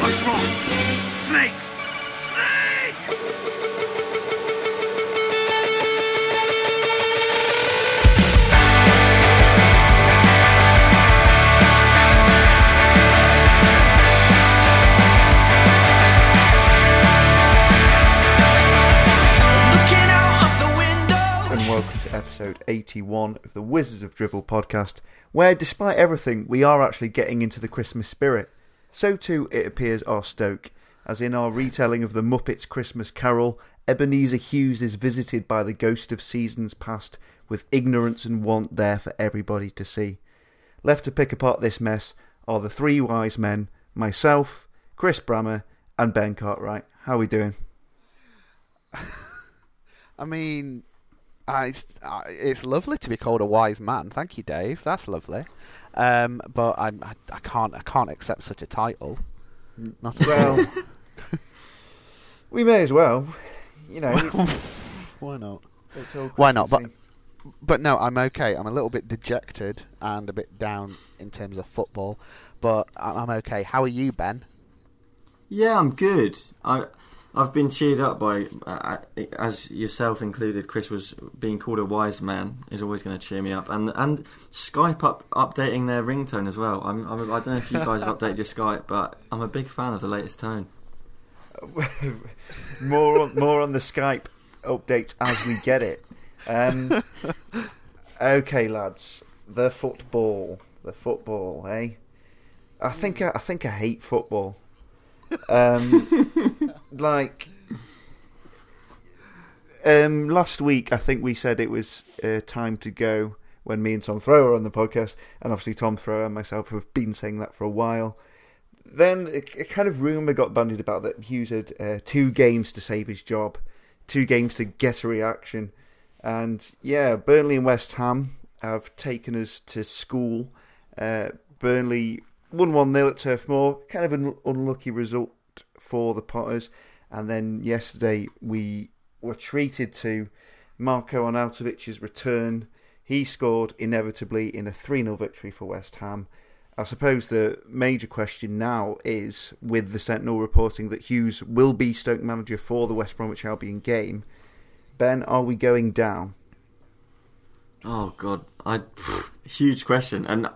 What's wrong? Snake! Episode 81 of the Wizards of Drivel podcast, where despite everything, we are actually getting into the Christmas spirit. So too, it appears, our Stoke, as in our retelling of the Muppets Christmas Carol, Ebenezer Hughes is visited by the ghost of seasons past, with ignorance and want there for everybody to see. Left to pick apart this mess are the three wise men, myself, Chris Brammer, and Ben Cartwright. How are we doing? I mean, I, it's, I, it's lovely to be called a wise man. Thank you, Dave. That's lovely. Um, but I, I, I can't, I can't accept such a title. Not at Well, we may as well. You know. Why not? it's all Why not? But- But no, I'm okay. I'm a little bit dejected and a bit down in terms of football, but I- I'm okay. How are you, Ben? Yeah, I'm good. I I've been cheered up by, uh, as yourself included. Chris was being called a wise man is always going to cheer me up, and and Skype up updating their ringtone as well. I'm, I'm I don't know if you guys have updated your Skype, but I'm a big fan of the latest tone. more on, more on the Skype updates as we get it. Um, okay, lads, the football, the football, eh? I think I, I think I hate football. Um, like um, last week, I think we said it was uh, time to go when me and Tom Thrower on the podcast, and obviously Tom Thrower and myself have been saying that for a while. Then a, a kind of rumour got bandied about that Hughes had uh, two games to save his job, two games to get a reaction, and yeah, Burnley and West Ham have taken us to school. Uh, Burnley won 1 0 at Turf Moor, kind of an unlucky result for the Potters. And then yesterday we were treated to Marco Arnautovic's return. He scored inevitably in a 3 0 victory for West Ham. I suppose the major question now is with the Sentinel reporting that Hughes will be Stoke manager for the West Bromwich Albion game. Ben, are we going down? Oh God, I huge question, and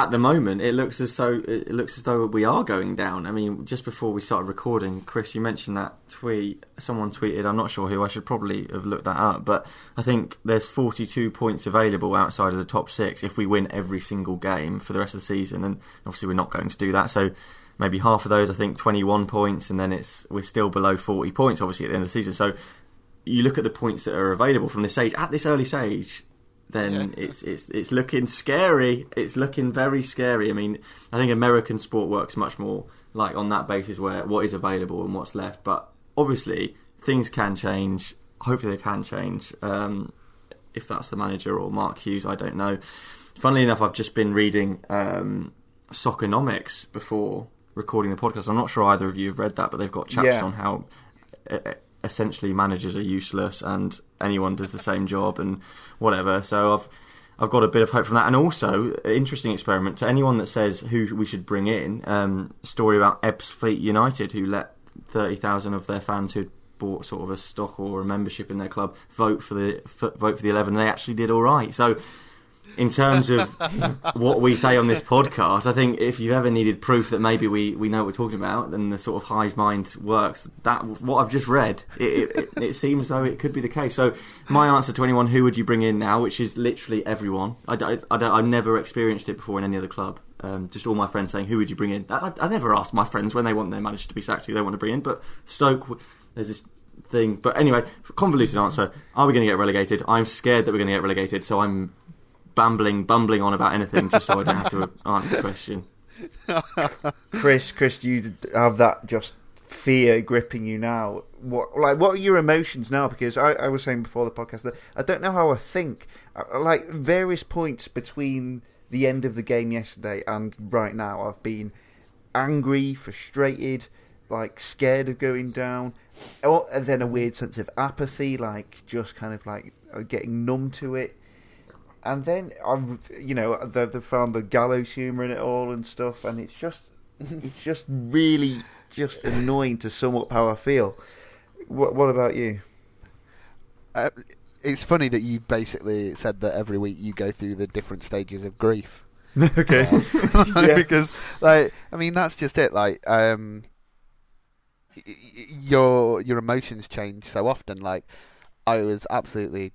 at the moment it looks as though it looks as though we are going down. I mean, just before we started recording, Chris, you mentioned that tweet. Someone tweeted. I'm not sure who. I should probably have looked that up, but I think there's 42 points available outside of the top six if we win every single game for the rest of the season, and obviously we're not going to do that. So maybe half of those, I think, 21 points, and then it's we're still below 40 points, obviously at the end of the season. So you look at the points that are available from this stage at this early stage then it's it's it's looking scary. It's looking very scary. I mean, I think American sport works much more like on that basis where what is available and what's left. But obviously, things can change. Hopefully, they can change. Um, if that's the manager or Mark Hughes, I don't know. Funnily enough, I've just been reading um, Soccernomics before recording the podcast. I'm not sure either of you have read that, but they've got chapters Yeah. on how uh, essentially managers are useless and anyone does the same job and whatever. So I've I've got a bit of hope from that, and also interesting experiment to anyone that says who we should bring in. Um, story about Ebbsfleet United who let thirty thousand of their fans who bought sort of a stock or a membership in their club vote for the vote for the eleven. They actually did all right. So in terms of what we say on this podcast, I think if you've ever needed proof that maybe we, we know what we're talking about, then the sort of hive mind works. That what I've just read, it, it, it seems though it could be the case. So my answer to anyone, who would you bring in now? Which is literally everyone. I, I, don't- I've never experienced it before in any other club. Um, just all my friends saying, "Who would you bring in?" I, I never ask my friends when they want their manager to be sacked who they want to bring in. But Stoke, there's this thing. But anyway, convoluted answer. Are we going to get relegated? I'm scared that we're going to get relegated. So I'm bambling, bumbling on about anything just so I don't have to answer the question. Chris, Chris, do you have that just fear gripping you now? What like what are your emotions now? Because I, I was saying before the podcast that I don't know how I think. Uh, Like various points between the end of the game yesterday and right now, I've been angry, frustrated, like scared of going down, or, and then a weird sense of apathy, like just kind of like uh, getting numb to it. And then I've, you know, they've, found the gallows humour in it all and stuff, and it's just it's just really just annoying to sum up how I feel. What, what about you? Uh, it's funny that you basically said that every week you go through the different stages of grief. okay. Like, Yeah. because like I mean that's just it like um your your emotions change so often like I was absolutely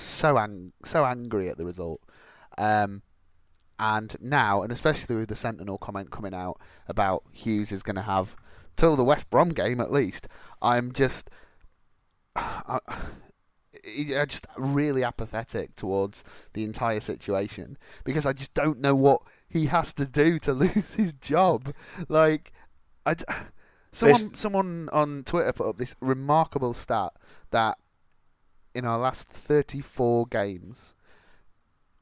so ang- so angry at the result um and now and especially with the Sentinel comment coming out about Hughes is going to have till the West Brom game at least I'm just I, I just really apathetic towards the entire situation because I just don't know what he has to do to lose his job. Like, I someone someone on Twitter put up this remarkable stat that in our last 34 games,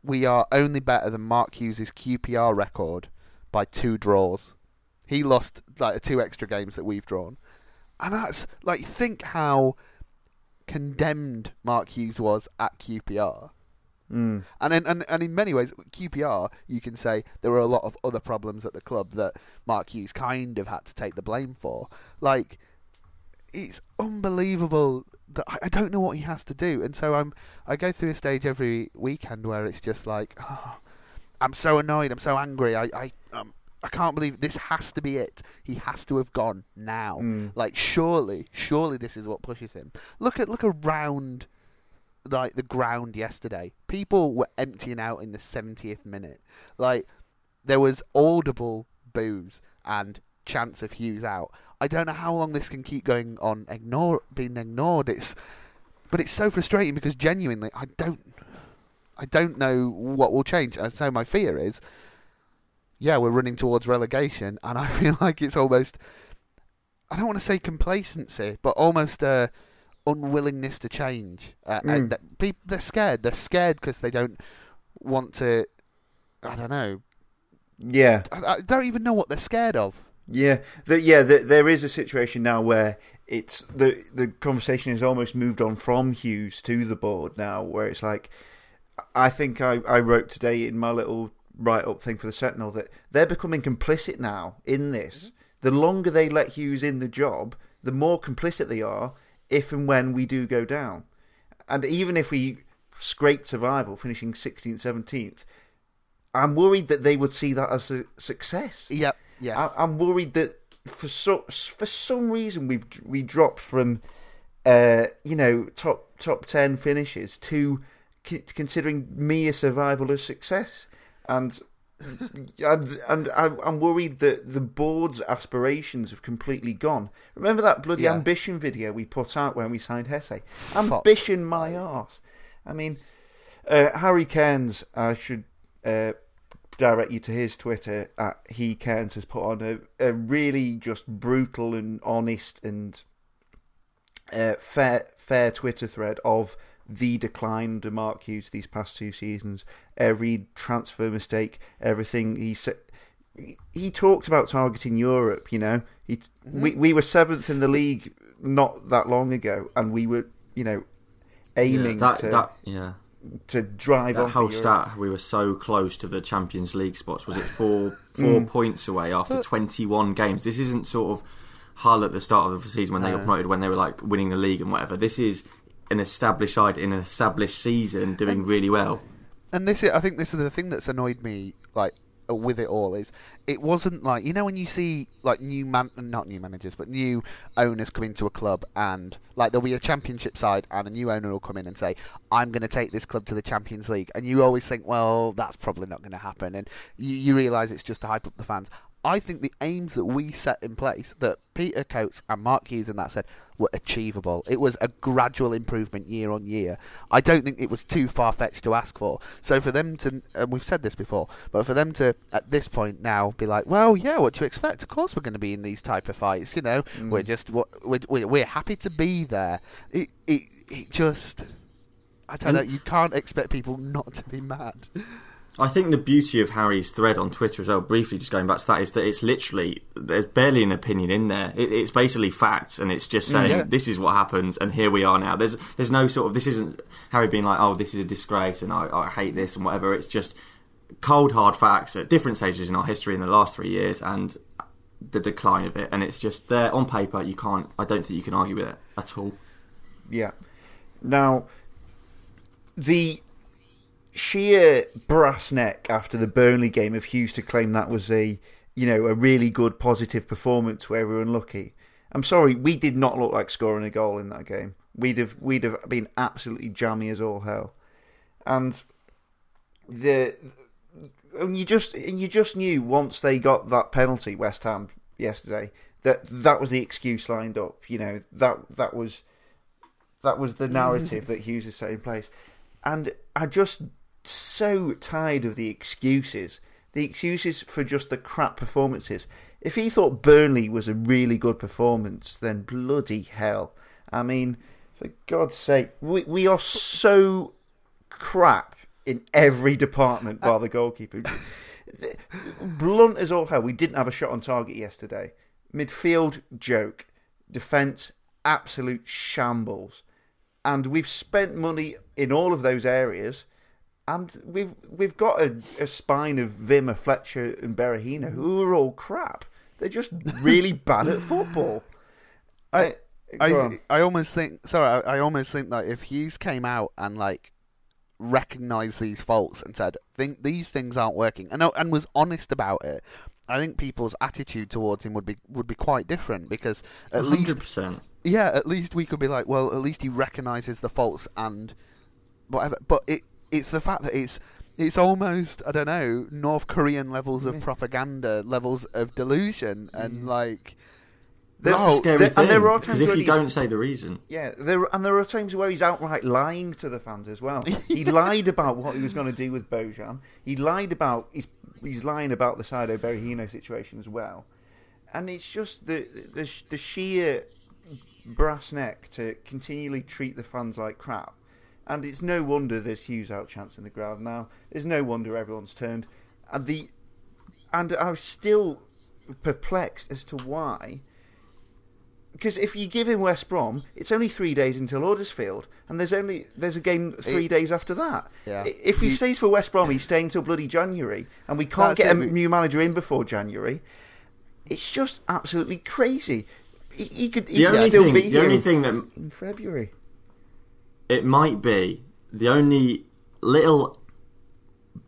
we are only better than Mark Hughes' QPR record by two draws. He lost like the two extra games that we've drawn, and that's like think how condemned Mark Hughes was at QPR. Mm. And in, and, and in many ways, QPR, you can say there were a lot of other problems at the club that Mark Hughes kind of had to take the blame for. Like, it's unbelievable that I, don't know what he has to do. And so I'm I go through a stage every weekend where it's just like, oh, I'm so annoyed, I'm so angry, I I um, I can't believe this has to be it. He has to have gone now. Mm. Like surely, surely this is what pushes him. Look at look around like the ground yesterday. People were emptying out in the 70th minute. Like there was audible boos and chance of Hughes out. I don't know how long this can keep going on ignore being ignored. It's but it's so frustrating because genuinely I don't I don't know what will change. And so my fear is yeah, we're running towards relegation and I feel like it's almost I don't want to say complacency, but almost a unwillingness to change. Uh, Mm. And that peop they're scared. They're scared because they don't want to. I don't know. Yeah. I, I don't even know what they're scared of. Yeah, the, yeah. The, there is a situation now where it's the the conversation has almost moved on from Hughes to the board now, where it's like, I think I, I wrote today in my little write up thing for the Sentinel that they're becoming complicit now in this. Mm-hmm. The longer they let Hughes in the job, the more complicit they are if and when we do go down. And even if we scrape survival, finishing 16th, 17th, I'm worried that they would see that as a success. Yep. Yeah. I, I'm worried that for so, for some reason we've we dropped from uh, you know top top ten finishes to c- considering me a survival a success, and and, and I, I'm worried that the board's aspirations have completely gone. Remember that bloody Yeah. ambition video we put out when we signed Jesé? Ambition, my arse. I mean, uh, Harry Cairns, I should uh, direct you to his Twitter at he Cairns has put on a, a really just brutal and honest and uh, fair fair Twitter thread of the decline of Mark Hughes these past two seasons. Every transfer mistake, everything he said. He talked about targeting Europe. You know, he we we were seventh in the league not that long ago, and we were you know aiming yeah, that, to that, yeah. To drive That whole stat, we were so close to the Champions League spots. Was it four four Mm. points away after 21 games? This isn't sort of Hull at the start of the season when they got promoted, when they were like winning the league and whatever. This is an established side in an established season doing really well. and this is, I think this is the thing that's annoyed me like uh, Uh, with it all is it wasn't like you know when you see like new man not new managers but new owners come into a club and like there'll be a championship side and a new owner will come in and say I'm going to take this club to the Champions League. And you always think well that's probably not going to happen. And you, you realize it's just to hype up the fans I think the aims that we set in place, that Peter Coates and Mark Hughes and that said, were achievable. It was a gradual improvement year on year. I don't think it was too far fetched to ask for. So for them to, and we've said this before, but for them to at this point now be like, well, yeah, what do you expect? Of course we're going to be in these type of fights. You know, mm. we're just what we're, we're, we're happy to be there. It it it just. I don't know. You can't expect people not to be mad. I think the beauty of Harry's thread on Twitter as well, briefly just going back to that, is that it's literally there's barely an opinion in there. It, it's basically facts, and it's just mm. saying Yeah. this is what happens, and here we are now. There's there's no sort of this isn't Harry being like, oh, this is a disgrace, and I, I hate this, and whatever. It's just cold hard facts at different stages in our history in the last three years, and the decline of it, and it's just there on paper. You can't. I don't think you can argue with it at all. Yeah. Now, the sheer brass neck after the Burnley game of Hughes to claim that was a you know a really good positive performance where we were unlucky. I'm sorry, we did not look like scoring a goal in that game. We'd have we'd have been absolutely jammy as all hell, and the and you just you just knew once they got that penalty, West Ham yesterday, that that was the excuse lined up. You know that that was that was the narrative mm. that Hughes has set in place, and I just so tired of the excuses. The excuses for just the crap performances. If he thought Burnley was a really good performance, then bloody hell. I mean, for God's sake, we we are so crap in every department bar the goalkeeper. Blunt as all hell. We didn't have a shot on target yesterday. Midfield joke. Defence absolute shambles. And we've spent money in all of those areas. And we've we've got a, a spine of Wimmer, Fletcher, and Berahino who are all crap. They're just really bad at football. I I, I almost think sorry I, I almost think that if Hughes came out and like recognized these faults and said think these things aren't working and and was honest about it I think people's attitude towards him would be would be quite different because at least hundred percent. yeah at least we could be like well at least he recognizes the faults and whatever but it it's the fact that it's it's almost I don't know North Korean levels of propaganda levels of delusion and mm-hmm. like There's- That's a scary there- thing. and there are because times if you he's- don't say the reason, Yeah, there and there are times where he's outright lying to the fans as well. He lied about what he was going to do with Bojan. He lied about he's he's lying about the Saido Berahino situation as well. And it's just the the the sheer brass neck to continually treat the fans like crap. And it's no wonder there's Hughes out chance in the ground now. There's no wonder everyone's turned. And the and I was still perplexed as to why because if you give him West Brom, it's only three days until Huddersfield, and there's only there's a game three It- days after that. Yeah. If he You- stays for West Brom, he's staying till bloody January, and we can't That's get a new manager in before January. It's just absolutely crazy. He, he could, he could still thing, be the here only in- thing that in February. It might be the only little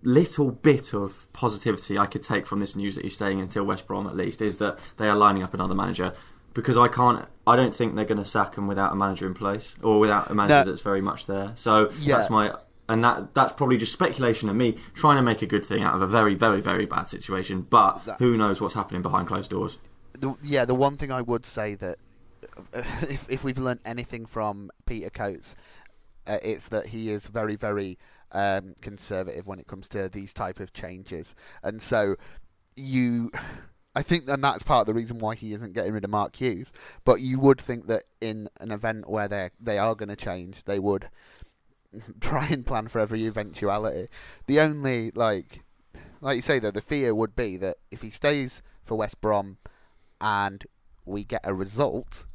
little bit of positivity I could take from this news that he's staying until West Brom at least is that they are lining up another manager because I can't I don't think they're going to sack him without a manager in place or without a manager No. that's very much there so Yeah. that's my and that that's probably just speculation of me trying to make a good thing out of a very very very bad situation but That- who knows what's happening behind closed doors the, yeah, the one thing I would say that if if we've learnt anything from Peter Coates, uh, it's that he is very very um, conservative when it comes to these type of changes, and so you. I think, and that's part of the reason why he isn't getting rid of Mark Hughes. But you would think that in an event where they they are going to change, they would try and plan for every eventuality. The only like, like you say though, the fear would be that if he stays for West Brom and we get a result,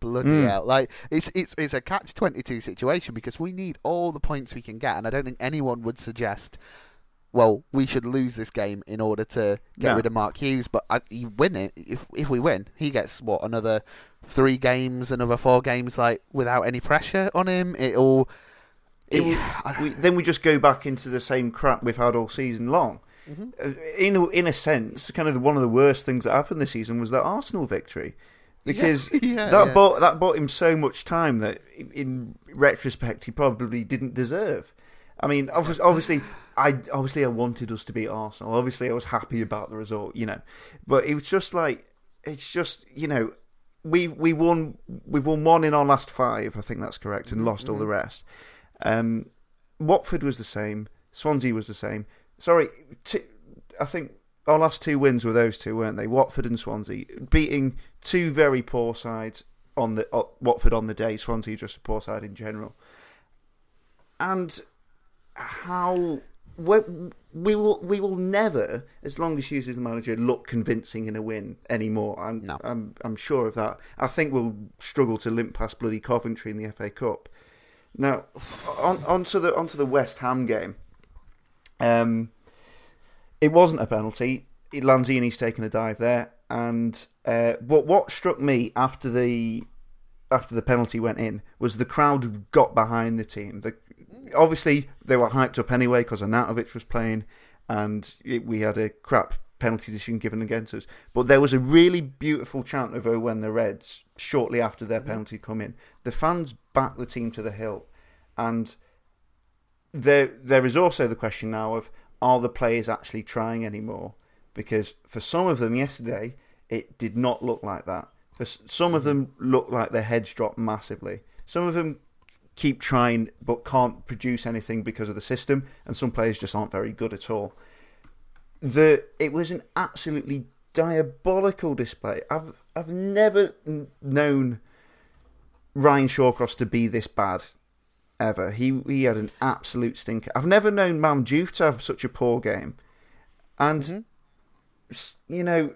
bloody Mm. hell! Like it's it's it's a catch twenty two situation because we need all the points we can get, and I don't think anyone would suggest. Well, we should lose this game in order to get No. rid of Mark Hughes. But I, you win it if if we win, he gets what another three games, another four games, like without any pressure on him. It'll. It It, I- we, then we just go back into the same crap we've had all season long. Mm-hmm. Uh, In a, in a sense, kind of one of the worst things that happened this season was that Arsenal victory, because yeah, that yeah. bought that bought him so much time that, in retrospect, he probably didn't deserve. I mean, obviously, obviously, I obviously I wanted us to beat Arsenal. Obviously, I was happy about the result, you know, but it was just like it's just you know we we won we've won one in our last five. I think that's correct, and lost all the rest. Um, Watford was the same. Swansea was the same. Sorry, two, I think our last two wins were those two, weren't they? Watford and Swansea, beating two very poor sides on the uh, Watford on the day. Swansea just a poor side in general. And how we, we will we will never, as long as Hughes is the manager, look convincing in a win anymore. I'm No. I'm I'm sure of that. I think we'll struggle to limp past bloody Coventry in the FA Cup. Now, on onto the onto the West Ham game. Um, it wasn't a penalty. Lanzini's taken a dive there. and uh, but what struck me after the after the penalty went in was the crowd got behind the team. The, obviously, they were hyped up anyway because Arnautovic was playing, and it, we had a crap penalty decision given against us. But there was a really beautiful chant of "Oh, when the Reds" shortly after their penalty come in. The fans backed the team to the hill, and there there is also the question now of are the players actually trying anymore? Because for some of them yesterday, it did not look like that. For some of mm-hmm. them look like their heads dropped massively. Some of them keep trying but can't produce anything because of the system, and some players just aren't very good at all. The it was an absolutely diabolical display. I've I've never n- known Ryan Shawcross to be this bad ever. He he had an absolute stinker. I've never known Mame to have such a poor game, and s- you know.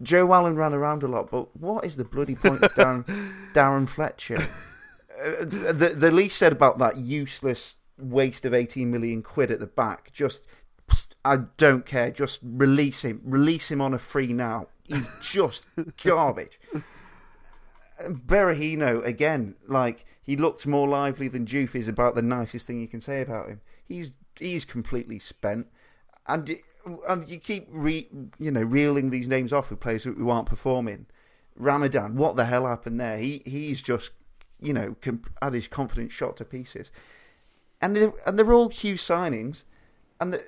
Joe Allen ran around a lot, but what is the bloody point of Darren, Darren Fletcher? Uh, the the least said about that useless waste of eighteen million quid at the back, just I don't care. Just release him. Release him on a free now. He's just garbage. Berahino again, like he looked more lively than Juve is about the nicest thing you can say about him. He's he's completely spent, and and you keep re, you know reeling these names off with players who aren't performing. Ramadan, what the hell happened there? He he's just you know com- had his confidence shot to pieces, and they're, and they're all huge signings, and the,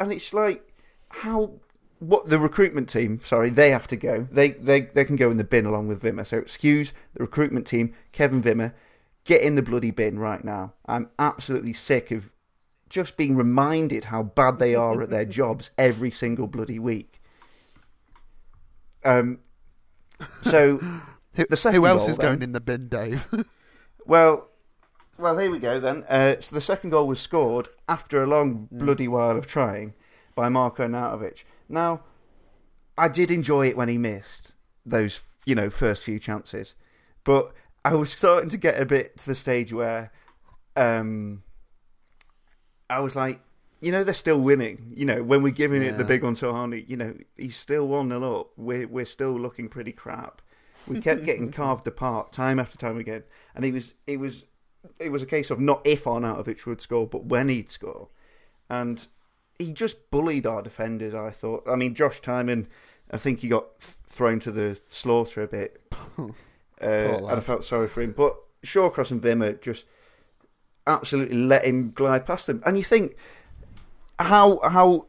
and it's like how what the recruitment team sorry they have to go they they they can go in the bin along with Wimmer so excuse the recruitment team Kevin Wimmer get in the bloody bin right now I'm absolutely sick of just being reminded how bad they are at their jobs every single bloody week um so Who, The second who else goal, is then. going in the bin, Dave? Well, well, here we go then. Uh, so the second goal was scored after a long Mm. bloody while of trying by Marco Arnautovic. Now, I did enjoy it when he missed those, you know, first few chances, but I was starting to get a bit to the stage where, um, I was like, you know, they're still winning. You know, when we're giving it the big one to Harney, you know, he's still one 0 up. We're we're still looking pretty crap. We kept getting carved apart time after time again, and it was it was it was a case of not if Arnautovic would score, but when he'd score, and he just bullied our defenders. I thought. I mean, Josh Tymon, I think he got thrown to the slaughter a bit, uh, and I felt sorry for him. But Shawcross and Wimmer just absolutely let him glide past them, and you think how how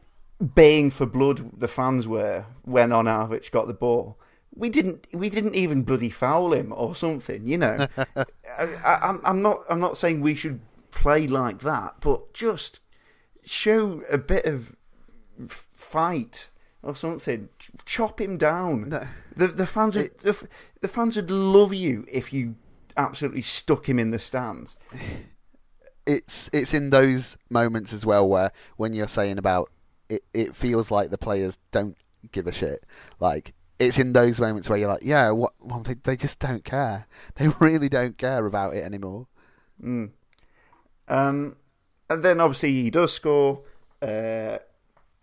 baying for blood the fans were when Arnautovic got the ball. We didn't we didn't even bloody foul him or something, you know. I, I, I'm I'm not I'm not saying we should play like that, but just show a bit of fight or something. Ch- Chop him down. No. The the fans would, the, the fans would love you if you absolutely stuck him in the stands. it's it's in those moments as well where when you're saying about it, it feels like the players don't give a shit. Like it's in those moments where you're like, yeah, what? Well, they they just don't care. They really don't care about it anymore. Mm. Um, and then obviously he does score. Uh,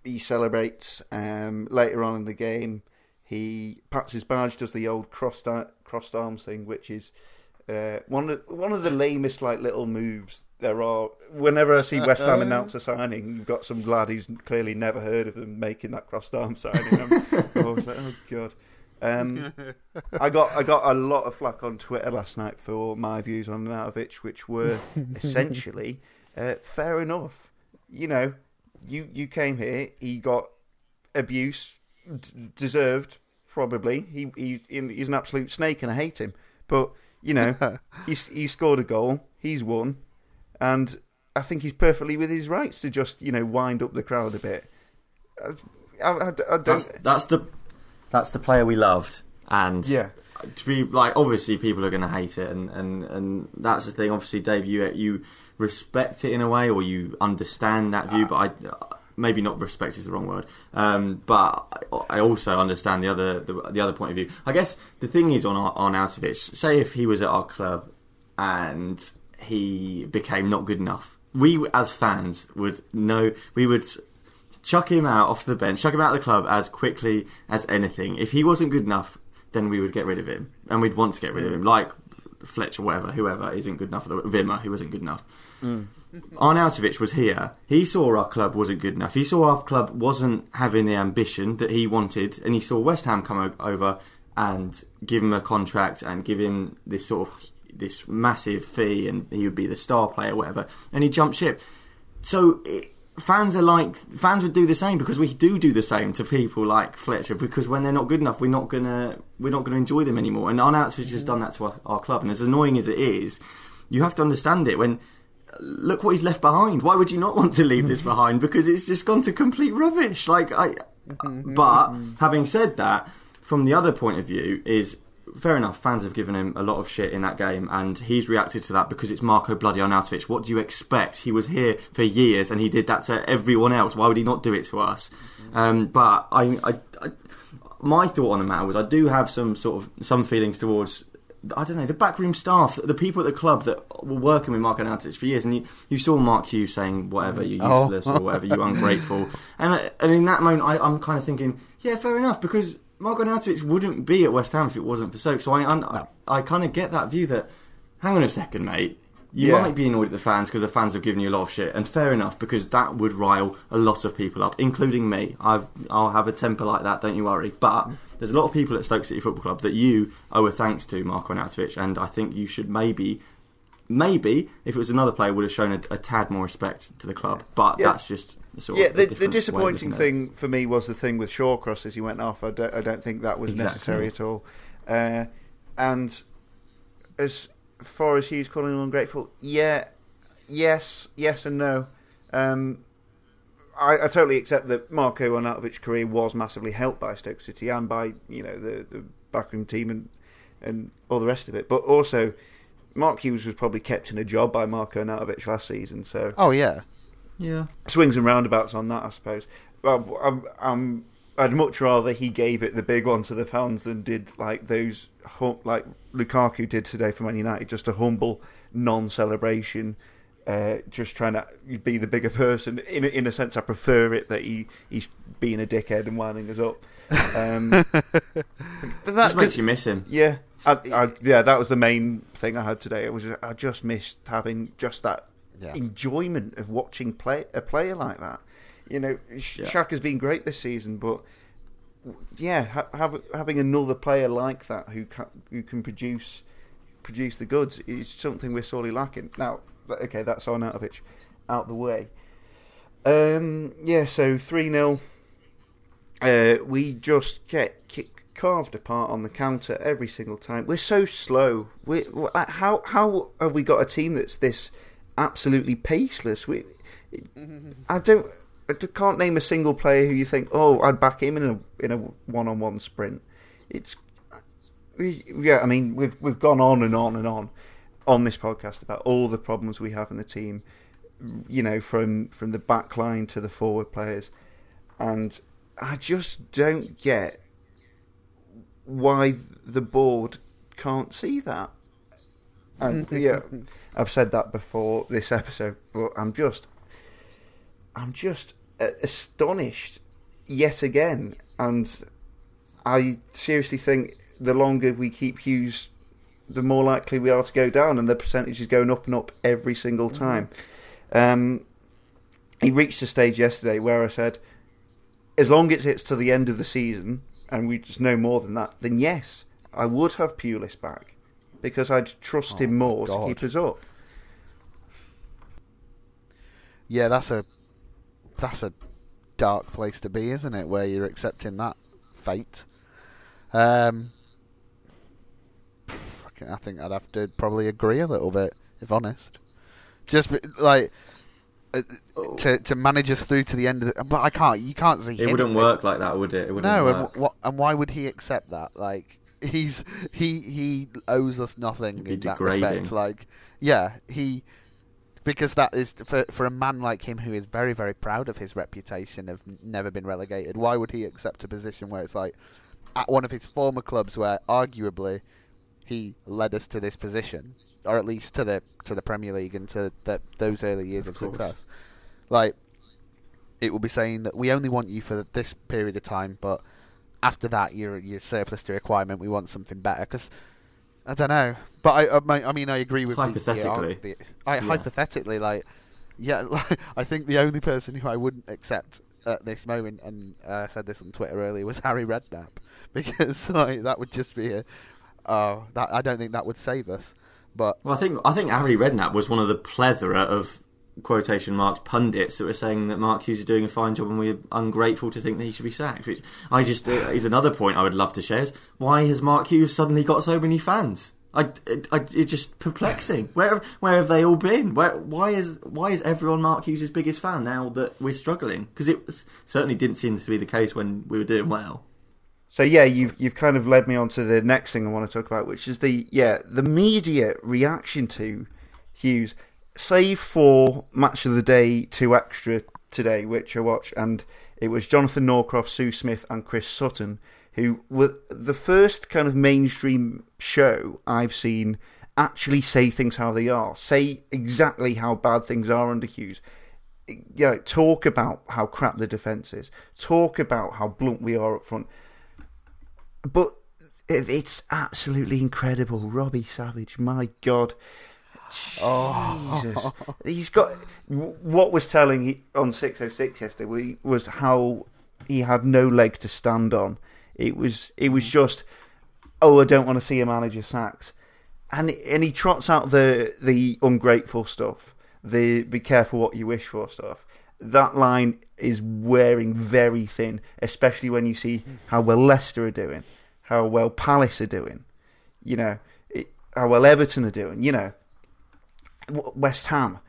he celebrates. Um, later on in the game, he pats his badge, does the old crossed crossed arms thing, which is uh, one of one of the lamest like little moves there are. Whenever I see West Ham announce a signing, you've got some lad who's clearly never heard of them making that crossed arm signing. I'm, I'm always like, oh god. Um, I got I got a lot of flack on Twitter last night for my views on Arnautovic, which were essentially uh, fair enough. You know, you you came here, he got abuse, d- deserved probably. He, he he's an absolute snake, and I hate him. But you know, he's he scored a goal, he's won, and I think he's perfectly with his rights to just you know wind up the crowd a bit. I, I, I- I don't. That's that's the that's the player we loved, and yeah. to be like obviously people are going to hate it, and, and, and that's the thing. Obviously, Dave, you you respect it in a way, or you understand that view, but I maybe not respect is the wrong word. Um, but I I also understand the other the, the other point of view. I guess the thing is on on Arnautovic. Say if he was at our club and he became not good enough, we as fans would know we would chuck him out off the bench, chuck him out of the club as quickly as anything. If he wasn't good enough, then we would get rid of him, and we'd want to get rid of him, like Fletcher, whatever, whoever isn't good enough. Wimmer, who wasn't good enough. Mm. Arnautovic was here. He saw our club wasn't good enough. He saw our club wasn't having the ambition that he wanted, and he saw West Ham come o- over and give him a contract and give him this sort of this massive fee, and he would be the star player, whatever. And he jumped ship. So it, fans are like fans would do the same because we do do the same to people like Fletcher because when they're not good enough, we're not gonna we're not gonna enjoy them anymore. And Arnautovic has mm-hmm. done that to our, our club, and as annoying as it is, you have to understand it when look what he's left behind. Why would you not want to leave this behind? Because it's just gone to complete rubbish. Like I, mm-hmm. but mm-hmm. having said that, from the other point of view, is fair enough. Fans have given him a lot of shit in that game, and he's reacted to that because it's Marco Bloody Arnautovic. What do you expect? He was here for years, and he did that to everyone else. Why would he not do it to us? Mm-hmm. Um, but I, I, I, my thought on the matter was I do have some sort of some feelings towards I don't know the backroom staff, the people at the club that were working with Marco Arnautovic for years, and you, you saw Mark Hughes saying whatever you're Oh. useless or whatever you're ungrateful, and uh, and in that moment I, I'm kind of thinking yeah fair enough because Marco Arnautovic wouldn't be at West Ham if it wasn't for Stoke, so I I, I kind of get that view that hang on a second mate. You Yeah. might be annoyed at the fans because the fans have given you a lot of shit, and fair enough because that would rile a lot of people up, including me. I've I'll have a temper like that, don't you worry. But there's a lot of people at Stoke City Football Club that you owe a thanks to, Marco Arnautovic, and I think you should maybe, maybe if it was another player, would have shown a, a tad more respect to the club. But Yeah. that's just sort Yeah, of a the, the disappointing looking at it. thing for me was the thing with Shawcross as he went off. I don't, I don't think that was Exactly. necessary at all. Uh, and as far as Hughes calling him ungrateful, yeah, yes, yes, and no. Um, I, I totally accept that Marco Arnautovic's career was massively helped by Stoke City and by you know the the backroom team and and all the rest of it. But also, Mark Hughes was probably kept in a job by Marco Arnautovic last season, so Oh yeah. Yeah, swings and roundabouts on that, I suppose. Well, I'm, I'm, I'd much rather he gave it the big one to the fans than did like those hum- like Lukaku did today for Man United, just a humble non-celebration, uh, just trying to be the bigger person. In a, in a sense, I prefer it that he he's being a dickhead and winding us up. Um, that just makes you miss him. yeah, I, I, yeah, that was the main thing I had today. It was I just missed having just that Yeah. enjoyment of watching play a player like that. You know, Sh- Yeah. Shaq has been great this season, but yeah, ha- have, having another player like that who can, who can produce produce the goods is something we're sorely lacking. Now, okay, that's Arnautovic out the way. Um, yeah, so three 0 uh, we just get kick, carved apart on the counter every single time. We're so slow. We how how have we got a team that's this absolutely paceless? We, I don't, Can't name a single player who you think, oh, I'd back him in a in a one on one sprint. It's yeah, I mean we've we've gone on and on and on on this podcast about all the problems we have in the team. You know, from from the back line to the forward players, and I just don't get why the board can't see that. And mm-hmm. yeah, I've said that before this episode, but I'm just, I'm just astonished yet again, and I seriously think the longer we keep Hughes, the more likely we are to go down, and the percentage is going up and up every single time. Um, he reached a stage yesterday where I said, as long as it's to the end of the season and we just know more than that, then yes, I would have Pulis back because I'd trust Oh him more to keep us up. Yeah, that's a that's a dark place to be, isn't it? Where you're accepting that fate. Um, I think I'd have to probably agree a little bit, if honest. Just like uh, to to manage us through to the end of the, but I can't. You can't see. It him wouldn't work like that, would it? It wouldn't no, and what and why would he accept that? Like he's he he owes us nothing in that degrading. respect. Like yeah, he because that is for for a man like him who is very very proud of his reputation of never been relegated. Why would he accept a position where it's like at one of his former clubs where arguably he led us to this position, or at least to the to the Premier League and to that those early years of, Of success. Like it will be saying that we only want you for this period of time, but after that, you're you're surplus to requirement. We want something better because. I don't know, but I, I, I mean, I agree with the- the- Hypothetically. The, I, Yeah. hypothetically, like, yeah, like, I think the only person who I wouldn't accept at this moment, and uh, I said this on Twitter earlier, was Harry Redknapp, because like that would just be a, oh, that I don't think that would save us. But Well, I think I think Harry Redknapp was one of the plethora of quotation marks pundits that were saying that Mark Hughes is doing a fine job and we're ungrateful to think that he should be sacked. Which I just uh, is another point I would love to share. Is why has Mark Hughes suddenly got so many fans? I, I, it's just perplexing. Where where have they all been? Where why is why is everyone Mark Hughes' biggest fan now that we're struggling? Because it was, certainly didn't seem to be the case when we were doing well. So yeah, you've you've kind of led me on to the next thing I want to talk about, which is the yeah the media reaction to Hughes. Save for match of the day two extra today, which I watched, and it was Jonathan Northcroft, Sue Smith, and Chris Sutton, who were the first kind of mainstream show I've seen actually say things how they are, say exactly how bad things are under Hughes you know, talk about how crap the defence is, talk about how blunt we are up front. But it's absolutely incredible. Robbie Savage, my God. Oh, Jesus. He's got. What was telling on 606 yesterday was how he had no leg to stand on. It was, it was hmm. just, oh, I don't want to see a manager sacked. And, and he trots out the, the ungrateful stuff the be careful what you wish for stuff. That line is wearing very thin, especially when you see hmm. how well Leicester are doing, how well Palace are doing, you know, it, how well Everton are doing, you know, West Ham.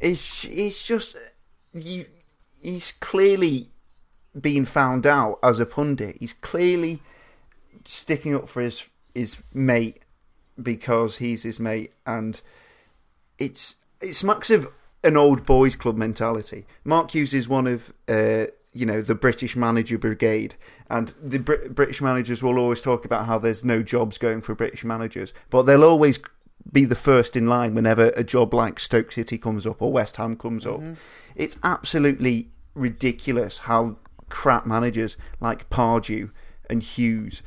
It's it's just you. He's clearly been found out as a pundit. He's clearly sticking up for his his mate because he's his mate, and it's it smacks of an old boys club mentality. Mark Hughes is one of uh, you know the British manager brigade, and the Br- British managers will always talk about how there's no jobs going for British managers, but they'll always be the first in line whenever a job like Stoke City comes up or West Ham comes up. Mm-hmm. It's absolutely ridiculous how crap managers like Pardew and Hughes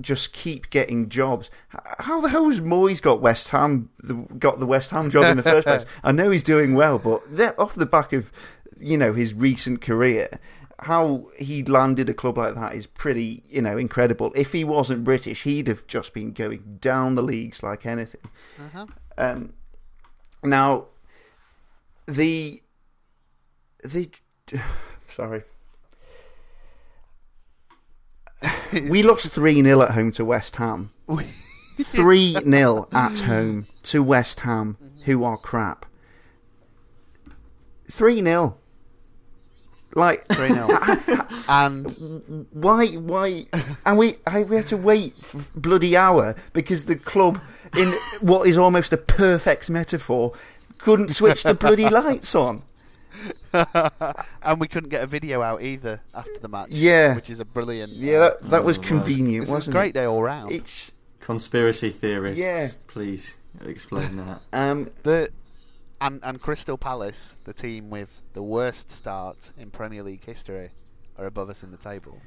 just keep getting jobs. How the hell has Moyes got West Ham the, got the West Ham job in the first place? I know he's doing well, but off the back of you know his recent career, how he landed a club like that is pretty you know incredible. If he wasn't British, he'd have just been going down the leagues like anything. Um, now, the the sorry. we lost 3 0 at home to West Ham. 3 0 at home to West Ham, who are crap. 3 0. Like, 3 0. and why, why? And we, I, we had to wait for bloody hour because the club, in what is almost a perfect metaphor, couldn't switch the bloody lights on. and we couldn't get a video out either after the match. Yeah. which is a brilliant. Yeah, that, that was Oh, convenient, it was a wasn't great it? day all round. It's Conspiracy theorists, Yeah. please explain that. um, The and and Crystal Palace, the team with the worst start in Premier League history, are above us in the table.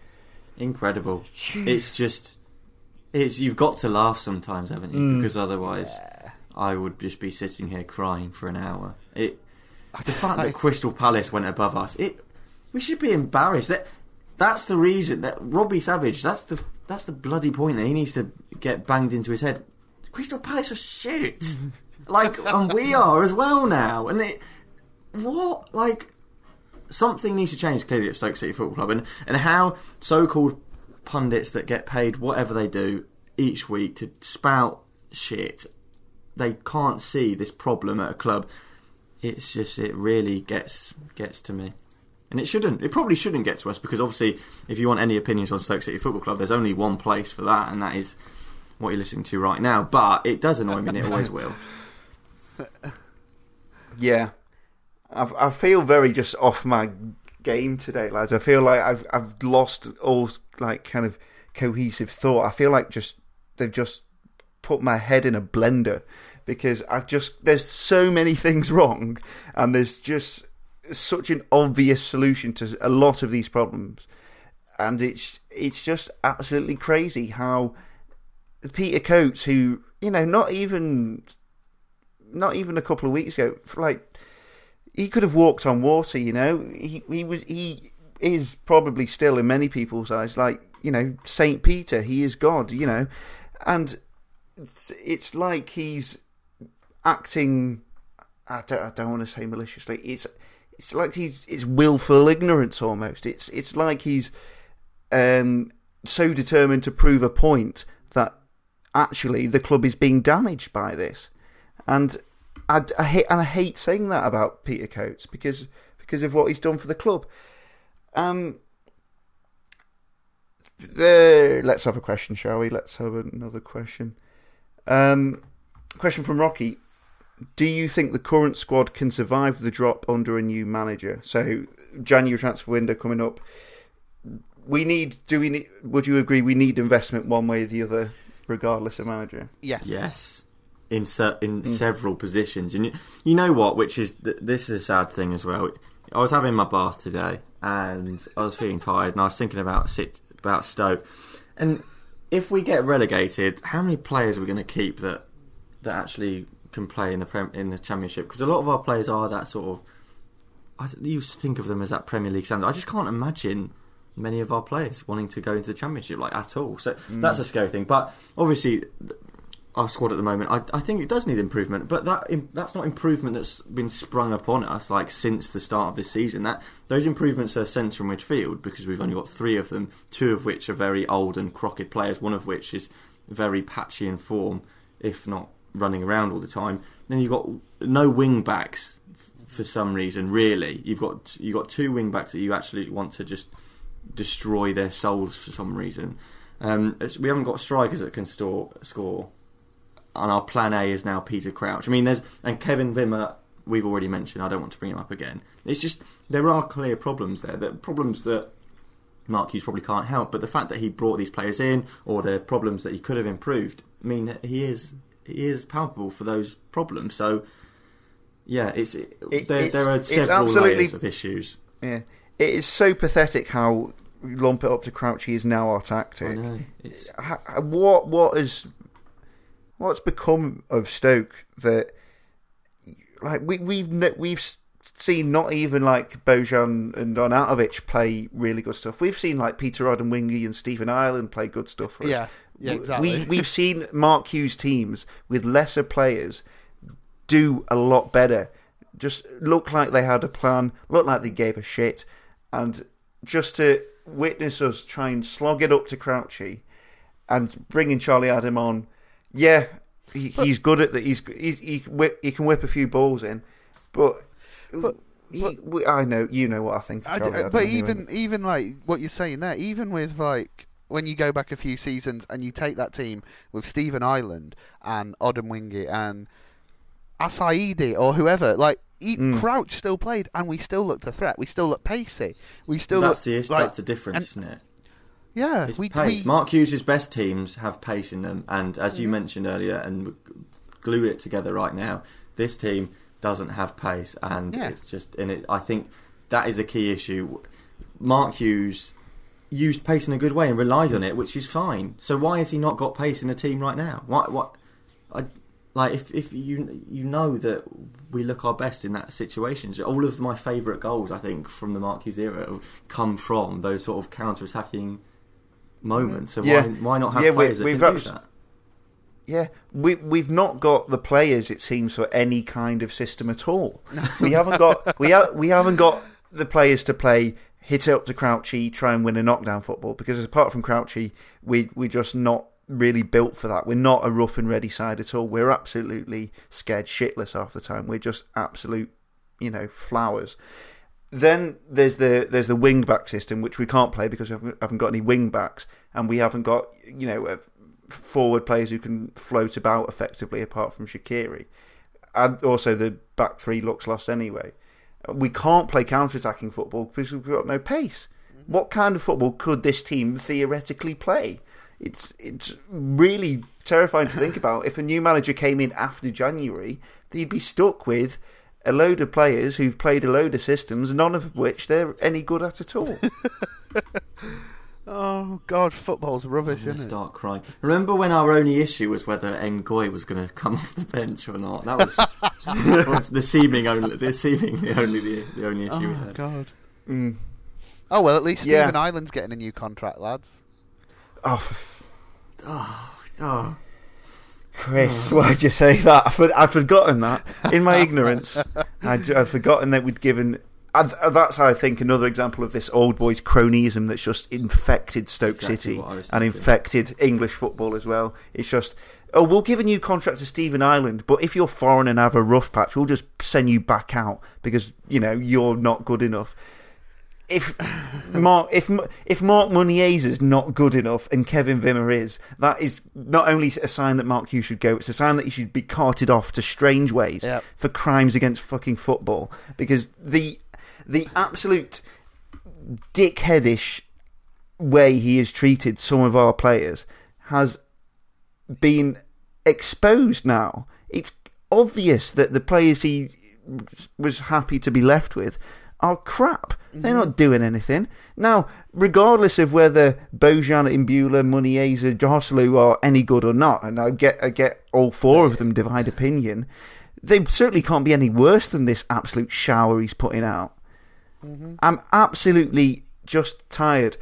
Incredible. It's just, it's you've got to laugh sometimes, haven't you? Mm. Because otherwise, I would just be sitting here crying for an hour. It, the fact that Crystal Palace went above us, it, we should be embarrassed. That, that's the reason that Robbie Savage. That's the that's the bloody point that he needs to get banged into his head. Crystal Palace are shit. like, and we are as well now. And it, what like something needs to change clearly at Stoke City Football Club, and and how so-called pundits that get paid whatever they do each week to spout shit, they can't see this problem at a club. It's just it really gets gets to me. And it shouldn't. It probably shouldn't get to us because obviously, if you want any opinions on Stoke City Football Club, there's only one place for that, and that is what you're listening to right now. But it does annoy me, and it always will. Yeah, I've, I feel very just off my game today, lads. I feel like I've I've lost all like kind of cohesive thought. I feel like just they've just put my head in a blender because I just there's so many things wrong, and there's just such an obvious solution to a lot of these problems, and it's it's just absolutely crazy how Peter Coates, who you know, not even not even a couple of weeks ago, like he could have walked on water. You know, he he was he is probably still in many people's eyes like you know Saint Peter. He is God. You know, and it's, it's like he's acting. I don't, I don't want to say maliciously. It's it's like he's it's willful ignorance almost. It's it's like he's um, so determined to prove a point that actually the club is being damaged by this, and I, I hate and I hate saying that about Peter Coates because because of what he's done for the club. Um, uh, let's have a question, shall we? Let's have another question. Um, question from Rocky. Do you think the current squad can survive the drop under a new manager? So January transfer window coming up. We need. Do we need? Would you agree? We need investment one way or the other, regardless of manager. Yes. Yes, in se- in hmm. several positions, and you, you know what? Which is th- this is a sad thing as well. I was having my bath today, and I was feeling tired, and I was thinking about sit about Stoke, and if we get relegated, how many players are we going to keep that that actually can play in the prem- in the Championship? Because a lot of our players are that sort of. I you think of them as that Premier League standard. I just can't imagine many of our players wanting to go into the Championship like at all. So hmm. that's a scary thing. But obviously, our squad at the moment, I, I think it does need improvement. But that that's not improvement that's been sprung upon us like since the start of this season. That those improvements are centre and midfield because we've only got three of them, two of which are very old and crooked players, one of which is very patchy in form, if not running around all the time. Then you've got no wing backs for some reason. Really, you've got you've got two wing backs that you actually want to just destroy their souls for some reason. Um, we haven't got strikers that can store, score, and our plan A is now Peter Crouch. I mean, there's and Kevin Wimmer. We've already mentioned. I don't want to bring him up again. It's just there are clear problems there. That problems that Mark Hughes probably can't help. But the fact that he brought these players in, or the problems that he could have improved, mean that he is he is palpable for those problems. So. Yeah, it's It- there. it's- there are several layers of issues. Yeah, it is so pathetic how lump it up to Crouchy is now our tactic. know. It's, Ha- ha- what what is what's become of Stoke that like we we've we've seen not even like Bojan and Arnautovic play really good stuff. We've seen like Peter Odemwingie and Stephen Ireland play good stuff for us. Yeah. Yeah. Exactly. We we've seen Mark Hughes teams with lesser players do a lot better. Just look like they had a plan, look like they gave a shit, and just to witness us try and slog it up to Crouchy and bringing Charlie Adam on, yeah, he, he's good at that. He's, he's he whip, he can whip a few balls in, but. But- he, we, I know you know what I think. Of I d- Charlie Adam but anyway. even even like what you're saying there, even with like when you go back a few seasons and you take that team with Stephen Ireland and Odemwingie and Assaidi or whoever, like e- Mm. Crouch still played and we still looked a threat. We still looked pacey. We still that's looked the issue, like that's the difference, and- isn't it? Yeah. We, pace. we Mark Hughes' best teams have pace in them, and as Mm-hmm. you mentioned earlier, and glue it together right now, this team doesn't have pace, and Yeah. it's just, and it, I think that is a key issue. Mark Hughes used pace in a good way and relied on it, which is fine. So why has he not got pace in the team right now? What? What? I, like if if you you know that we look our best in that situation. All of my favourite goals, I think, from the Mark Hughes era, come from those sort of counter-attacking moments. So Yeah. why why not have Yeah, we- players that we've can do that? Yeah, we we've not got the players. It seems for any kind of system at all. we haven't got we ha- we haven't got the players to play hit it up to Crouchy, try and win a knockdown football. Because apart from Crouchy, we we're just not really built for that. We're not a rough and ready side at all. We're absolutely scared shitless half the time. We're just absolute, you know, flowers. Then there's the there's the wing back system which we can't play because we haven't, haven't got any wing backs and we haven't got you know uh, forward players who can float about effectively apart from Shaqiri. And also the back three looks lost anyway. We can't play counter attacking football because we've got no pace. What kind of football could this team theoretically play? It's it's really terrifying to think about. If a new manager came in after January, they'd be stuck with a load of players who've played a load of systems, none of which they're any good at at all. Oh God, football's rubbish, isn't it? start crying. Remember when our only issue was whether Ngoy was going to come off the bench or not? That was, that was the seeming only, the seemingly only the, the only issue we Oh had. God. Mm. Oh well, at least Yeah. Stephen Ireland's getting a new contract, lads. Oh, f- Oh, oh. Chris, why'd you say that? I for, I've forgotten that. In my ignorance, I'd, I'd forgotten that we'd given. And uh, That's, I think, another example of this old boys cronyism that's just infected Stoke Exactly City what I was and infected English football as well. It's just, oh, we'll give a new contract to Stephen Ireland, but if you're foreign and have a rough patch, we'll just send you back out because you know you're not good enough. If Mark, if if Mark Muniesa's not good enough and Kevin Wimmer is, that is not only a sign that Mark Hughes should go, it's a sign that he should be carted off to Strangeways Yep. for crimes against fucking football. Because the the absolute dickheadish way he has treated some of our players has been exposed now. It's obvious that the players he was happy to be left with are crap. They're mm-hmm. not doing anything. Now, regardless of whether Bojan, Imbula, Muniesa, Joselu are any good or not, and I get I get all four of them divide opinion, they certainly can't be any worse than this absolute shower he's putting out. Mm-hmm. I'm absolutely just tired.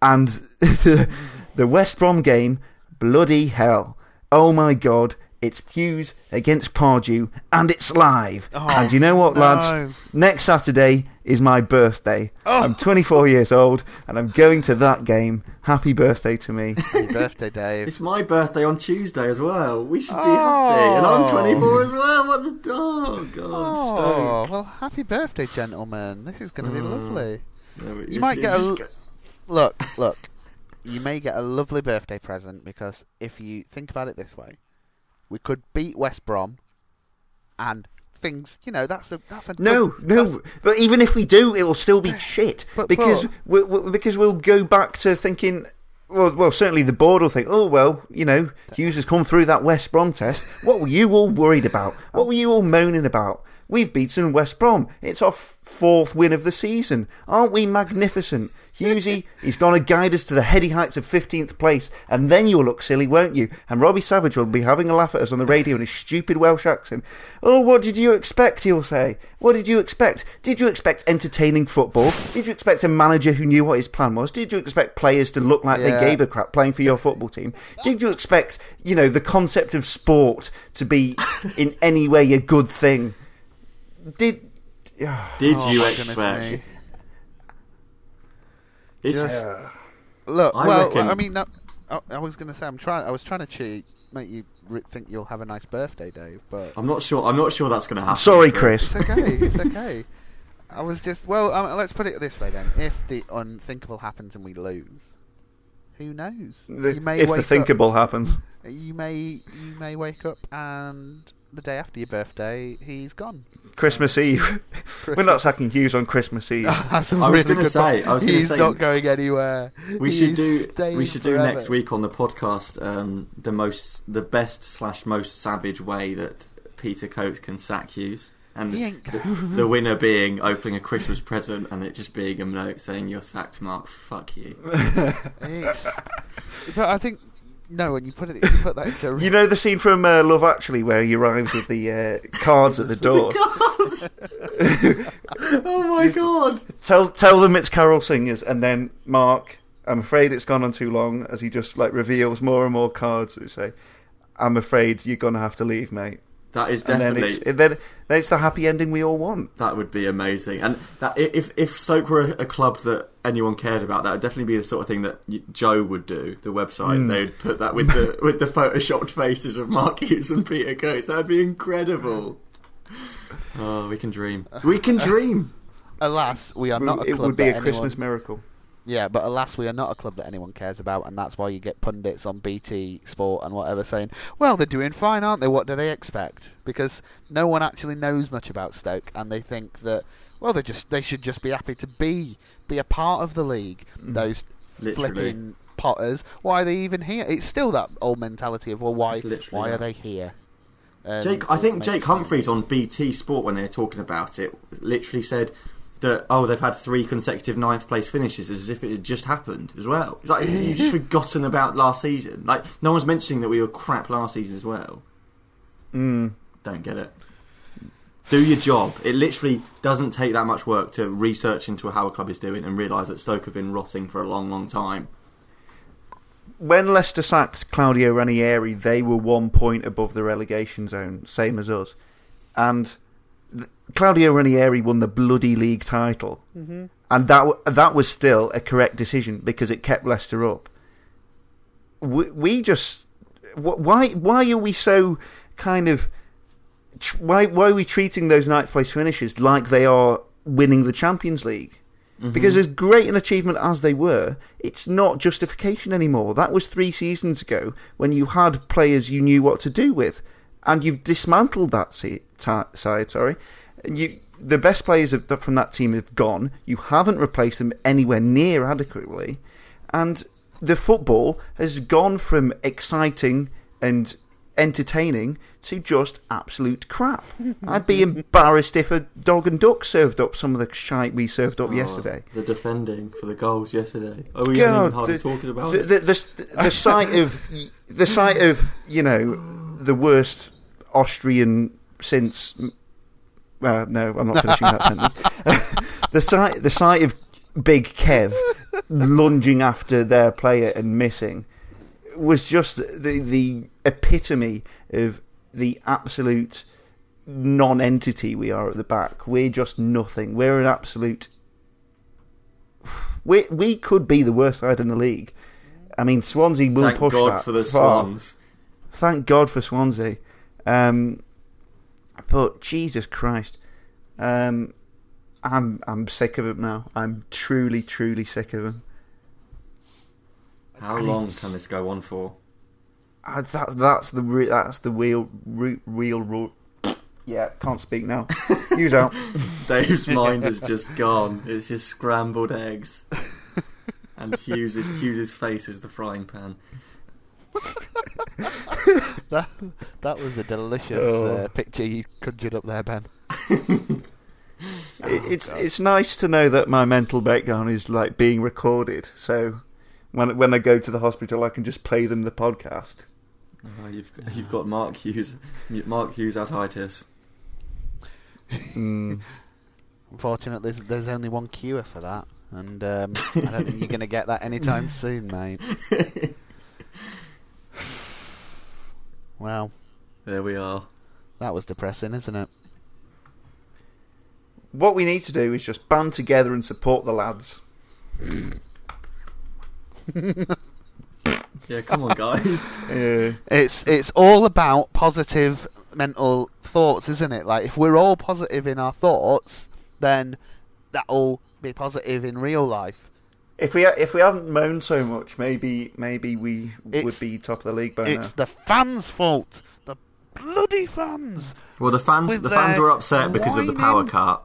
And the, the West Brom game, bloody hell. Oh my god, it's Hughes against Pardew, and it's live. Oh, and you know what, no. lads? Next Saturday is my birthday. Oh. I'm 24 years old, and I'm going to that game. Happy birthday to me. Happy birthday, Dave. It's my birthday on Tuesday as well. We should be Oh. happy. And I'm 24 as well. What the. Oh, God. Oh, Stoke. well, happy birthday, gentlemen. This is going to be Mm. lovely. No, You it's- might get a just look, look. You may get a lovely birthday present because if you think about it this way, we could beat West Brom, and things, you know, that's a that's a No, good- no. that's- But even if we do, it'll still be shit But- because but- we, we, because we'll go back to thinking. Well, well, certainly the board will think, oh well, you know, Hughes has come through that West Brom test. What were you all worried about? What were you all moaning about? We've beaten West Brom. It's our fourth win of the season. Aren't we magnificent? Hughesy, he's going to guide us to the heady heights of 15th place, and then you'll look silly, won't you? And Robbie Savage will be having a laugh at us on the radio in his stupid Welsh accent. Oh, what did you expect, he'll say. What did you expect? Did you expect entertaining football? Did you expect a manager who knew what his plan was? Did you expect players to look like Yeah. they gave a crap playing for your football team? Did you expect, you know, the concept of sport to be in any way a good thing? Did. Did Oh, you my expect? Me. It's, Just- Look, I well, reckon- I mean, no, I, I was going to say, I'm trying. I was trying to cheat, make you re- think you'll have a nice birthday, Dave, but I'm not sure. I'm not sure that's going to happen. Sorry, Chris. It's okay. It's okay. I was just well. Um, let's put it this way then: if the unthinkable happens and we lose, who knows? The- you may if the wake thinkable happens. You may you may wake up and the day after your birthday, he's gone. Christmas Eve. We're not sacking Hughes on Christmas Eve. That's a I was really gonna good say- I was gonna he's say- not going anywhere. We He should do. We should do next week on the podcast um, the most, the best slash most savage way that Peter Coates can sack Hughes, and He ain't the, the winner being opening a Christmas present and it just being a note saying "You're sacked, Mark. Fuck you." But I think no. When you put it, you put that into You know the scene from uh, Love Actually where he arrives with the uh, cards at the door. oh my god! tell tell them it's Carol Singers, and then Mark. I'm afraid it's gone on too long, as he just like reveals more and more cards that say, "I'm afraid you're gonna have to leave, mate." That is And then definitely. it's then then it's the happy ending we all want. That would be amazing, and that if if Stoke were a, a club that anyone cared about, that would definitely be the sort of thing that Joe would do. The website Mm. they would put that with the with the photoshopped faces of Mark Hughes and Peter Coates. That would be incredible. Oh, we can dream. We can dream. Alas, we are not a it would be a anyone- Christmas miracle. Yeah, but alas, we are not a club that anyone cares about, and that's why you get pundits on BT Sport and whatever saying, "Well, they're doing fine, aren't they? What do they expect?" Because no one actually knows much about Stoke, and they think that, well, they just they should just be happy to be be a part of the league. Mm. Those Literally. flipping Potters, why are they even here? It's still that old mentality of, well, why It's literally why are they here? And Jake, I think Jake sense. Humphreys on BT Sport when they were talking about it literally said that oh they've had three consecutive ninth place finishes as if it had just happened as well. It's like you've just forgotten about last season. Like no one's mentioning that we were crap last season as well. Mm. Don't get it. Do your job. It literally doesn't take that much work to research into how a club is doing and realise that Stoke have been rotting for a long, long time. When Leicester sacked Claudio Ranieri, they were one point above the relegation zone, same as us. And Claudio Ranieri won the bloody league title. Mm-hmm. And that, that was still a correct decision because it kept Leicester up. We, we just. Why, why are we so kind of. Why, why are we treating those ninth place finishes like they are winning the Champions League? Because as great an achievement as they were, it's not justification anymore. That was three seasons ago when you had players you knew what to do with, and you've dismantled that se- ti side. Sorry, And you the best players of, from that team have gone. You haven't replaced them anywhere near adequately, and the football has gone from exciting and entertaining to just absolute crap. I'd be embarrassed if a dog and duck served up some of the shite we served up Oh, yesterday. The defending for the goals yesterday. Oh, we God, hardly the, talking about the, it. the, the, the sight of the sight of you know the worst Austrian since. Uh, no, I'm not finishing that sentence. the sight the sight of Big Kev lunging after their player and missing was just the the epitome of the absolute non-entity we are at the back. We're just nothing. We're an absolute. We we could be the worst side in the league. I mean, Swansea will. Thank push God that for the far. Swans. Thank God for Swansea. Um, but Jesus Christ, um, I'm I'm sick of it now. I'm truly, truly sick of him. How And long can this go on for? I, that that's the re- that's the real re- real rule. Yeah, can't speak now. Hughes out. Dave's mind has just gone. It's just scrambled eggs. And Hughes's, Hughes's face is the frying pan. That, that was a delicious Oh. uh, picture you conjured up there, Ben. It, it's it's nice to know that my mental breakdown is like being recorded. So when when I go to the hospital, I can just play them the podcast. Oh, you've, got- you've got Mark Hughes, Mark Hughes itis. Mm. Unfortunately, there's, there's only one cure for that, and um, I don't think you're going to get that anytime soon, mate. Well, There we are. that was depressing, isn't it? What we need to do is just band together and support the lads. Yeah, come on, guys. Uh, It's it's all about positive mental thoughts, isn't it? Like if we're all positive in our thoughts, then that'll be positive in real life. If we if we hadn't moaned so much, maybe maybe we would be top of the league by It's now. the fans' fault. The bloody fans. Well, the fans, the fans were upset because of the power cut.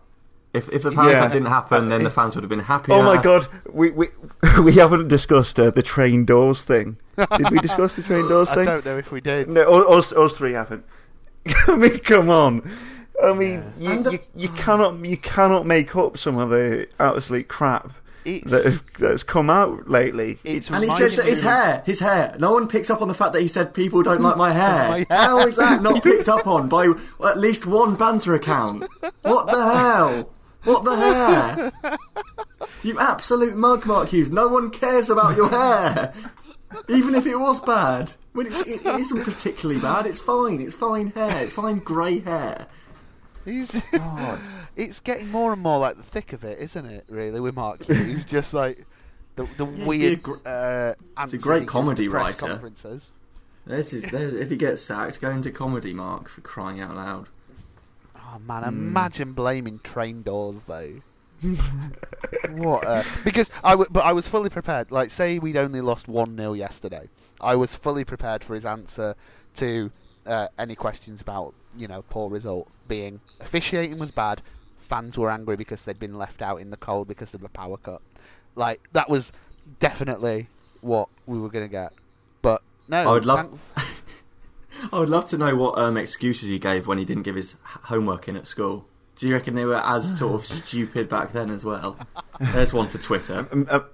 If if the power Yeah. cut didn't happen, then the fans would have been happier. Oh my god, we we we haven't discussed uh, the train doors thing. Did we discuss the train doors I thing? I don't know if we did. No, u- us us three haven't. I mean, come on. I mean, Yeah. you, the- you you cannot you cannot make up some of the absolute crap It's that have, that's come out lately. It's And he says that his hair, his hair. No one picks up on the fact that he said people don't like my hair. My hair. How is that not picked up on by at least one banter account? What the hell? What the hair? You absolute mug, Mark Hughes. No one cares about your hair, even if it was bad. When it's, it, it isn't particularly bad. It's fine. It's fine hair. It's fine grey hair. He's, God. it's getting more and more like the thick of it, isn't it? Really, with Mark Hughes, just like the the Yeah, weird. gr- uh, a great comedy writer. Conferences. This is there- if he gets sacked, go into comedy, Mark, for crying out loud. Oh man, imagine blaming train doors though. what? A... Because I, w- but I was fully prepared. Like, say we'd only lost one 0 yesterday, I was fully prepared for his answer to uh, any questions about you know poor result being officiating was bad, fans were angry because they'd been left out in the cold because of the power cut. Like that was definitely what we were gonna get. But no, I would love- I would love to know what um, excuses he gave when he didn't give his homework in at school. Do you reckon they were as sort of stupid back then as well? There's one for Twitter. I'm, I'm-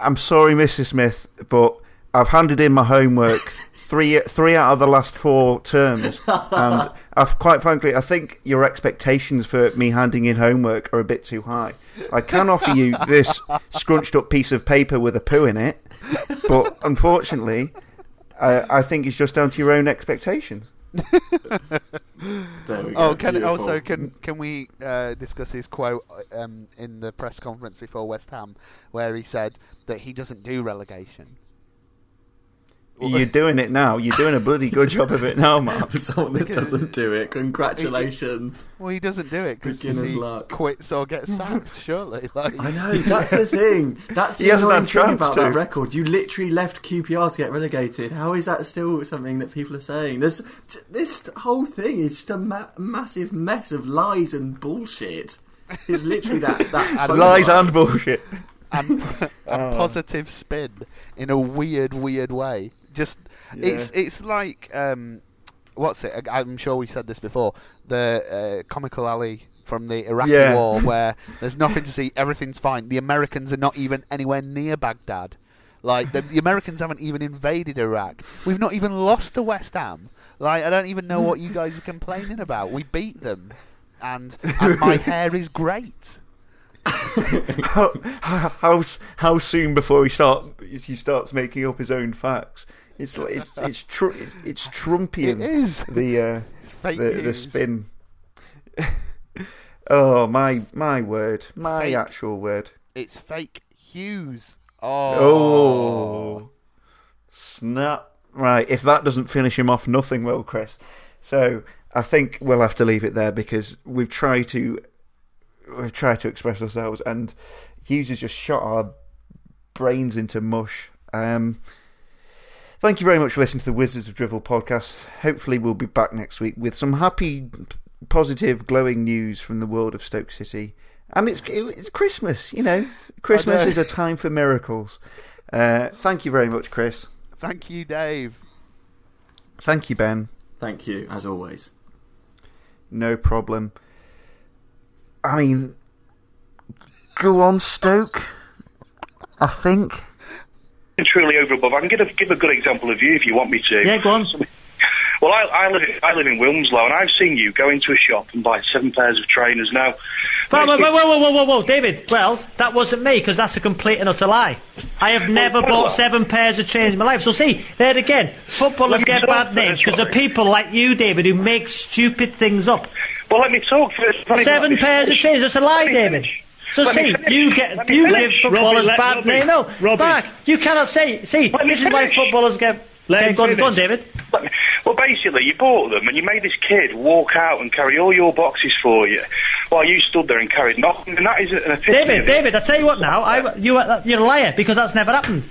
I'm sorry, Mrs. Smith, but I've handed in my homework three three out of the last four terms, and I've quite frankly, I think your expectations for me handing in homework are a bit too high. I can offer you this scrunched up piece of paper with a poo in it, but unfortunately, I, I think it's just down to your own expectations. There we go. Oh, can Beautiful. also can can we uh, discuss his quote um, in the press conference before West Ham, where he said that he doesn't do relegation. You're doing it now. You're doing a bloody good job of it now, Mark. For someone that doesn't do it, congratulations. Well, he doesn't do it because Beginner's he luck. quits or gets sacked. Surely, like I know, that's the thing. That's He the hasn't annoying had thing chance about to. that record. You literally left QPR to get relegated. How is that still something that people are saying? There's this whole thing is just a ma- massive mess of lies and bullshit. It's literally that that Lies and bullshit. And a positive spin in a weird, weird way. Just it's it's like um, what's it? I'm sure we said this before. The uh, Comical Ali from the Iraqi Yeah. war, where there's nothing to see, everything's fine. The Americans are not even anywhere near Baghdad. Like the, the Americans haven't even invaded Iraq. We've not even lost to West Ham. Like I don't even know what you guys are complaining about. We beat them, and and my hair is great. How, how how soon before he start he starts making up his own facts? It's it's it's tr- it's Trumpian. It is. the uh, the the spin. oh my my word, my Fake. actual word. It's fake Hughes. Oh. Oh, snap! Right, if that doesn't finish him off, nothing will, Chris. So I think we'll have to leave it there because we've tried to we've tried to express ourselves, and users just shot our brains into mush. Um, thank you very much for listening to the Wizards of Drivel podcast. Hopefully, we'll be back next week with some happy, positive, glowing news from the world of Stoke City. And it's it's Christmas, you know. Christmas know. is a time for miracles. Uh, thank you very much, Chris. Thank you, Dave. Thank you, Ben. Thank you, as always. No problem. I mean, go on, Stoke. I think. truly over above. I can give a, give a good example of you if you want me to. Yeah, go on. Well, I, I live I live in Wilmslow, and I've seen you go into a shop and buy seven pairs of trainers. Now, Whoa, whoa, whoa, whoa, whoa, whoa, whoa, David. Well, that wasn't me because that's a complete and utter lie. I have never what bought seven pairs of trainers in my life. So see, there again, footballers get bad names because of sorry. people like you, David, who make stupid things up. Well, let me talk first. Let Seven let pairs of trainers. That's a lie, David. finish. So Let see, you get me you give footballers Robbie, let- bad Robbie, names. No, Robbie. Mark, you cannot say. See, Let this is why footballers get. Let him go on, go on. David. Me- Well, basically, you bought them and you made this kid walk out and carry all your boxes for you, while you stood there and carried nothing. And that is an. David. David, I tell you what now, I, you, you're a liar because that's never happened.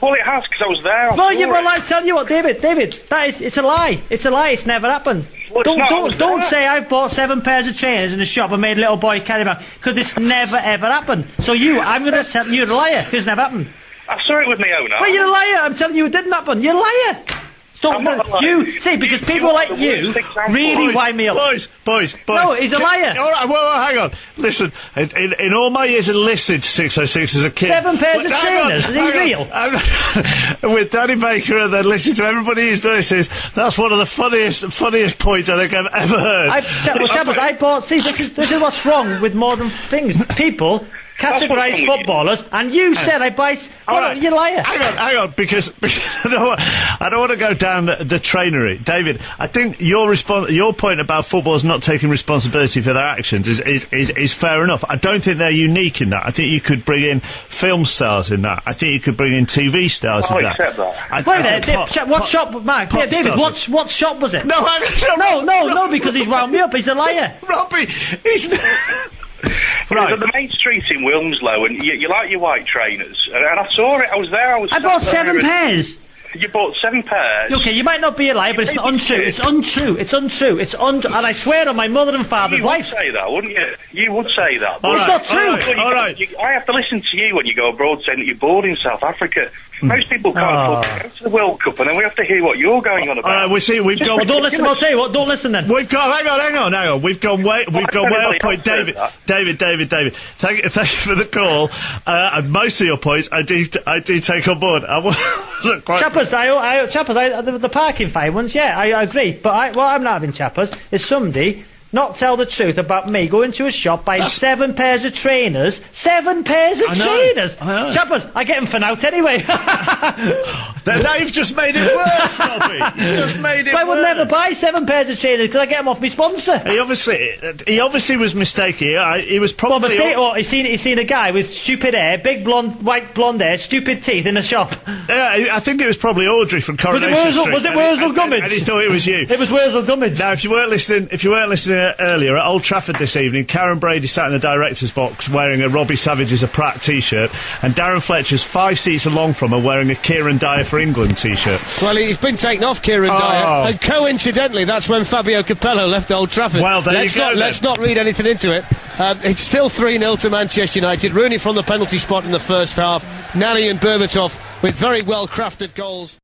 Well, it has because I was there. No, you well. I tell you what, David, David, that is, it's a lie. It's a lie. It's never happened. Well, don't, not, don't, don't say I've bought seven pairs of trainers in a shop and made a little boy carry them because it's never ever happened. So you, I'm going to tell you, you're a liar it's never happened. I saw it with my own eyes. Well, you're a liar. I'm telling you, it didn't happen. You're a liar. Don't I'm not a liar. you see because people You're like you really Boys, wind me up. Boys, boys, boys. No, he's a liar. All right, well, well, hang on. Listen, in, in, in all my years of listening to 606 as a kid... Seven pairs of hang on, trainers, is he real? I'm- with Danny Baker and then listening to everybody who's doing this, that's one of the funniest funniest points I think I've ever heard. I, Cha- well, Chappers, I bought. See, this is this is what's wrong with modern things. People what's wrong categorise with you. footballers, and you said I buy. s- All Well, right. you're liar. Hang on, hang on, because, because I, don't want, I don't want to go down the, the trainery. David, I think your respon your point about footballers not taking responsibility for their actions is, is, is, is fair enough. I don't think they're unique in that. I think you could bring in film stars in that. I think you could bring in TV stars I'll in that. accept that. I- Wait I there, think Dave, pop- Cha- what pop- shop, Mark? pop Yeah, David, what what shop was it? No, hang on, no, no, no, because he's wound me up. He's a liar. Robbie, he's It was right. the main street in Wilmslow, and you, you like your white trainers. And, I saw it. I was there. I was. I bought seven pairs. You bought seven pairs. Okay, you might not be a liar, but it's not untrue. you It's untrue. It's untrue. It's untrue. And I swear on my mother and father's You would life. say that, wouldn't you? You would say that. All it's not true. All right, Well, you- all right. you- I have to listen to you when you go abroad saying that you're bored in South Africa. Hmm. Most people can't ah. afford to go to the World Cup, and then we have to hear what you're going on about. All right, we see. We've Well, gone. don't listen. I'll tell you what. Don't listen then. We've got. Hang on, hang on, hang on. We've gone way. We've gone way off point. David, that. David, David, David. Thank, thank you for the call. Uh, and most of your points, I do, I do take on board. I wasn't quite. Chappers, I, I, chappers, I, the, the parking fine ones, yeah, I, I agree. But I, what I'm not having, chappers, is somebody not tell the truth about me going to a shop buying seven pairs of trainers. Seven pairs of I know, trainers. I know. Chappers, I get them for now anyway. Th- They've just made it worse, Robbie. You just made it I would never buy seven pairs of trainers because I get them off my sponsor. He obviously, he obviously was mistaken. He, uh, he was Well, probably. mistake, or he's seen, he's seen a guy with stupid hair, big blonde, white blonde hair, stupid teeth in a shop. Yeah, I- I think it was probably Audrey from Coronation Wurzel- Street. was it and he- Wurzel and- Gummidge? And he thought it was you. It was Wurzel Gummidge. Now, if you weren't listening, if you weren't listening uh, earlier at Old Trafford this evening, Karren Brady sat in the director's box wearing a Robbie Savage's a Pratt T-shirt, and Darren Fletcher's five seats along from her wearing a Kieran Dyer for England T-shirt. Well, he's been taken off Kieran Oh. Dyer, and coincidentally, that's when Fabio Capello left Old Trafford. Well, there you let's go Not, then. let's not read anything into it. Um, it's still 3 0 to Manchester United. Rooney from the penalty spot in the first half. Nani and Berbatov with very well crafted goals.